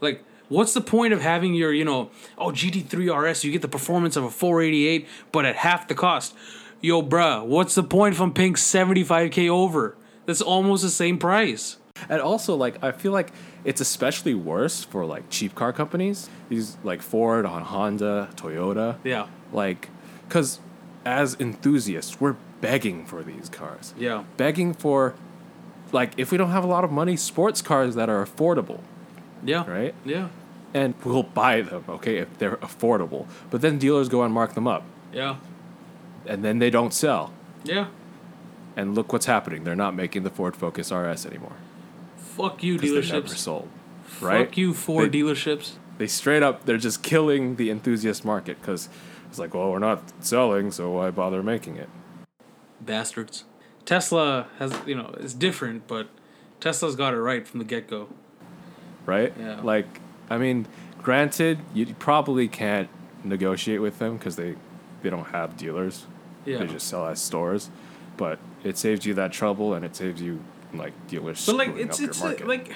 Speaker 4: Like, what's the point of having your, you know, oh GT3 RS, you get the performance of a 488, but at half the cost? Yo, bruh, what's the point if I'm paying 75k over? That's almost the same price.
Speaker 3: And also, like, I feel like it's especially worse for like cheap car companies. These like Ford, on Honda, Toyota.
Speaker 4: Yeah.
Speaker 3: Like, because as enthusiasts, we're begging for these cars.
Speaker 4: Yeah.
Speaker 3: Begging for, like, if we don't have a lot of money, sports cars that are affordable,
Speaker 4: Yeah.
Speaker 3: right?
Speaker 4: Yeah.
Speaker 3: And we'll buy them, okay, if they're affordable. But then dealers go and mark them up,
Speaker 4: Yeah.
Speaker 3: and then they don't sell.
Speaker 4: Yeah.
Speaker 3: And look what's happening. They're not making the Ford Focus RS anymore.
Speaker 4: Fuck you,
Speaker 3: because they never sold. Right?
Speaker 4: Fuck you, Ford
Speaker 3: They-
Speaker 4: dealerships.
Speaker 3: they straight up they're just killing the enthusiast market because it's like well we're not selling so why bother making it
Speaker 4: Bastards. Tesla has, you know, it's different, but Tesla's got it right from the get go.
Speaker 3: Right
Speaker 4: Yeah.
Speaker 3: like i mean granted you probably can't negotiate with them because they they don't have dealers
Speaker 4: Yeah.
Speaker 3: they just sell as stores but it saves you that trouble and it saves you like dealers
Speaker 4: But like it's it's uh,
Speaker 3: market.
Speaker 4: like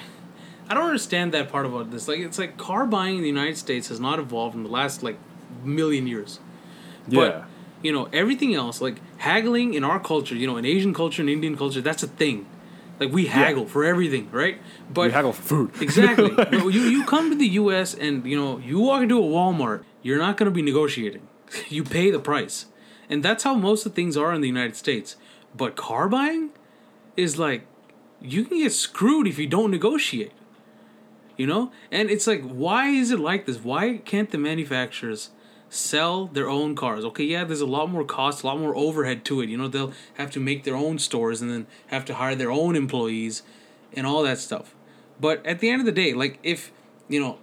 Speaker 4: I don't understand that part about this. Like it's like car buying in the United States has not evolved in the last like million years.
Speaker 3: yeah
Speaker 4: But you know everything else like haggling in our culture, you know, in Asian culture and Indian culture, that's a thing. Like we haggle for everything, right? But
Speaker 3: we haggle for food
Speaker 4: exactly. But you you come to the U.S. and you know you walk into a Walmart, you're not going to be negotiating. You pay the price, and that's how most of things are in the United States. But car buying is like you can get screwed if you don't negotiate. You know, and it's like, why is it like this? Why can't the manufacturers sell their own cars? Okay, yeah, there's a lot more cost, a lot more overhead to it. You know, they'll have to make their own stores and then have to hire their own employees and all that stuff. But at the end of the day, like if you know,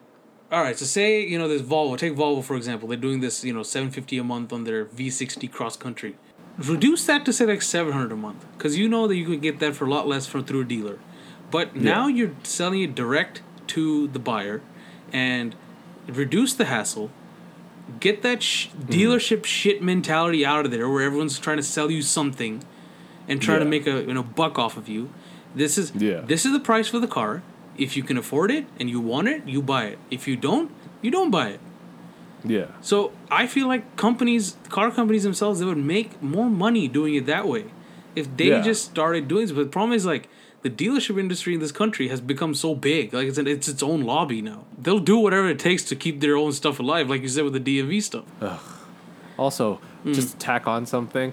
Speaker 4: all right, so say you know there's Volvo. Take Volvo for example. They're doing this you know seven fifty a month on their V60 cross country. Reduce that to say like seven hundred a month, because you know that you could get that for a lot less from through a dealer. But now you're selling it direct to the buyer, and reduce the hassle. Get that sh- mm-hmm. dealership shit mentality out of there, where everyone's trying to sell you something, and trying to make a you know buck off of you. This is
Speaker 3: Yeah.
Speaker 4: this is the price for the car. If you can afford it and you want it, you buy it. If you don't, you don't buy it.
Speaker 3: yeah
Speaker 4: So I feel like companies, car companies themselves, they would make more money doing it that way if they
Speaker 3: Yeah.
Speaker 4: just started doing this. But the problem is like the dealership industry in this country has become so big, like it's an, it's its own lobby now. They'll do whatever it takes to keep their own stuff alive, like you said with the DMV stuff. Ugh.
Speaker 3: Also,
Speaker 4: Hmm.
Speaker 3: just to tack on something.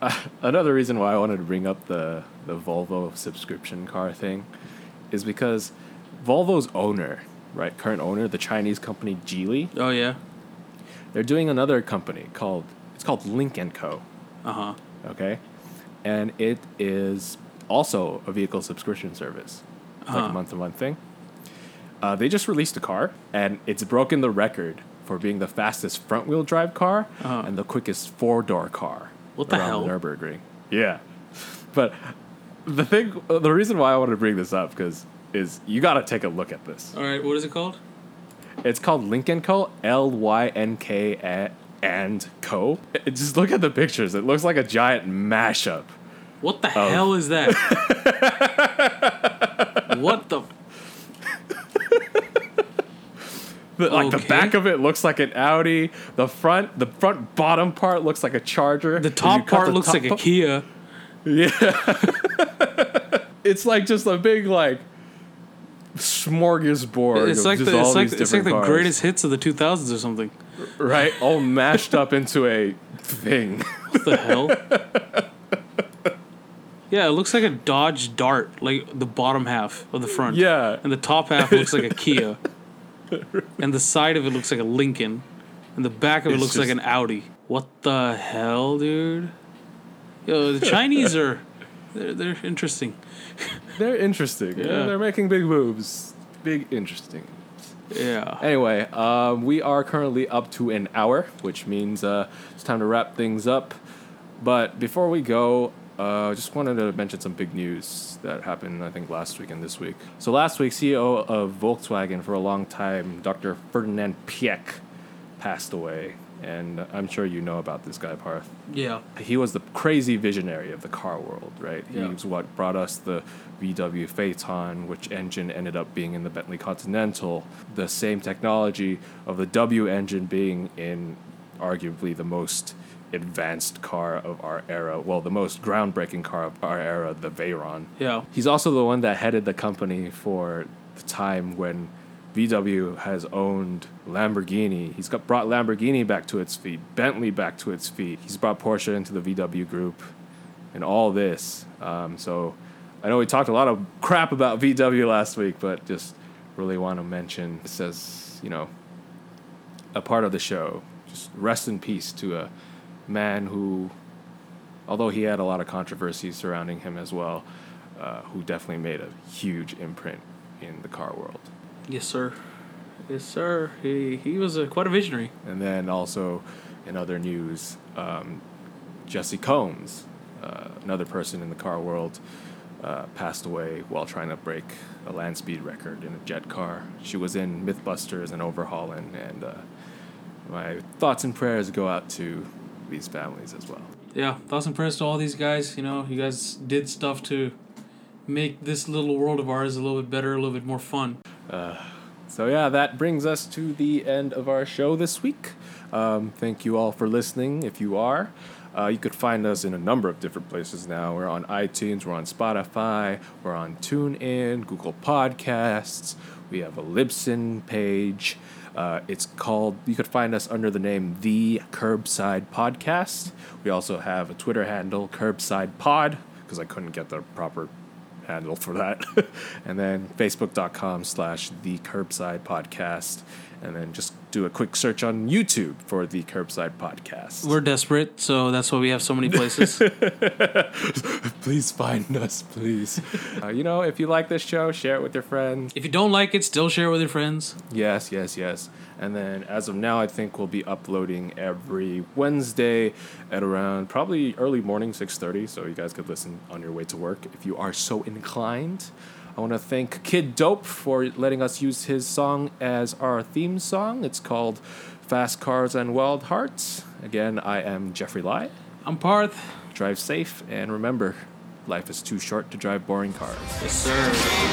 Speaker 3: Uh, another reason why I wanted to bring up the the Volvo subscription car thing is because Volvo's owner, right, current owner, the Chinese company Geely,
Speaker 4: Oh yeah.
Speaker 3: they're doing another company called it's called Lynk and Co.
Speaker 4: Uh huh.
Speaker 3: Okay, and it is also a vehicle subscription service. It's like
Speaker 4: Uh-huh.
Speaker 3: a month to month thing. Uh, they just released a car, and it's broken the record for being the fastest front wheel drive car
Speaker 4: Uh-huh.
Speaker 3: and the quickest four door car.
Speaker 4: What the hell?
Speaker 3: The Nurburgring. Yeah, but the thing, the reason why I wanted to bring this up because is you got to take a look at this.
Speaker 4: All right. What is it called?
Speaker 3: It's called Lincoln Co. L Y N K and Co. Just look at the pictures. It looks like a giant mashup.
Speaker 4: What the oh. hell is that? what the?
Speaker 3: The- like the back of it looks like an Audi. The front, the front bottom part looks like a Charger.
Speaker 4: The top part
Speaker 3: the
Speaker 4: looks
Speaker 3: top
Speaker 4: like a
Speaker 3: part-
Speaker 4: Kia. Yeah.
Speaker 3: it's like just a big like smorgasbord.
Speaker 4: It's like the it's like it's like the greatest hits of the 2000s or something.
Speaker 3: right? All mashed up into a thing.
Speaker 4: What the hell? Yeah, it looks like a Dodge Dart, like the bottom half of the front.
Speaker 3: Yeah.
Speaker 4: And the top half looks like a Kia. And the side of it looks like a Lincoln. And the back of it
Speaker 3: It's
Speaker 4: looks like an Audi. What the hell, dude? Yo, the Chinese are they're, they're interesting.
Speaker 3: They're interesting. Yeah.
Speaker 4: Yeah.
Speaker 3: they're making big moves. Big interesting.
Speaker 4: Yeah.
Speaker 3: Anyway, um, we are currently up to an hour, which means uh, it's time to wrap things up. But before we go, uh, I just wanted to mention some big news that happened, I think, last week and this week. So last week, CEO of Volkswagen for a long time, Dr. Ferdinand Piech, passed away. And I'm sure you know about this guy, Parth
Speaker 4: Yeah.
Speaker 3: he was the crazy visionary of the car world, right?
Speaker 4: Yeah.
Speaker 3: He was what brought us the VW Phaeton, which engine ended up being in the Bentley Continental. The same technology of the W engine being in arguably the most advanced car of our era. Well, the most groundbreaking car of our era, the Veyron.
Speaker 4: Yeah.
Speaker 3: He's also the one that headed the company for the time when VW has owned Lamborghini. He's got brought Lamborghini back to its feet, Bentley back to its feet. He's brought Porsche into the VW group, and all this. Um, so I know we talked a lot of crap about VW last week, but just really want to mention this as you know a part of the show. Just rest in peace to a man who, although he had a lot of controversy surrounding him as well, uh, who definitely made a huge imprint in the car world.
Speaker 4: Yes, sir. Yes, sir. He he was a, quite a visionary.
Speaker 3: And then also in other news, um, Jessi Combs, uh, another person in the car world, uh, passed away while trying to break a land speed record in a jet car. She was in Mythbusters and Overhauling, and uh, my thoughts and prayers go out to these families as well.
Speaker 4: Yeah, thoughts and prayers to all these guys. You know, you guys did stuff to make this little world of ours a little bit better, a little bit more fun.
Speaker 3: So yeah, that brings us to the end of our show this week. Um, thank you all for listening. If you are, uh, you could find us in a number of different places now. We're on iTunes, we're on Spotify, we're on TuneIn, Google Podcasts. We have a Libsyn page. Uh, it's called. You could find us under the name The Curbside Podcast. We also have a Twitter handle, Curbside Pod, because I couldn't get the proper handle for that. and then facebook.com slash the curbside podcast. And then just do a quick search on YouTube for the curbside podcast.
Speaker 4: We're desperate, so that's why we have so many places.
Speaker 3: please find us, please. uh, you know, if you like this show, share it with your friends.
Speaker 4: if you don't like it, still share it with your friends.
Speaker 3: Yes, yes, yes. And then as of now, I think we'll be uploading every Wednesday at around probably early morning, 6.30, so you guys could listen on your way to work if you are so inclined. I want to thank Kid Dope for letting us use his song as our theme song. It's called Fast Cars and Wild Hearts. Again, I am Jeffrey Lai.
Speaker 4: I'm Parth.
Speaker 3: Drive safe and remember, life is too short to drive boring cars.
Speaker 4: Yes, sir.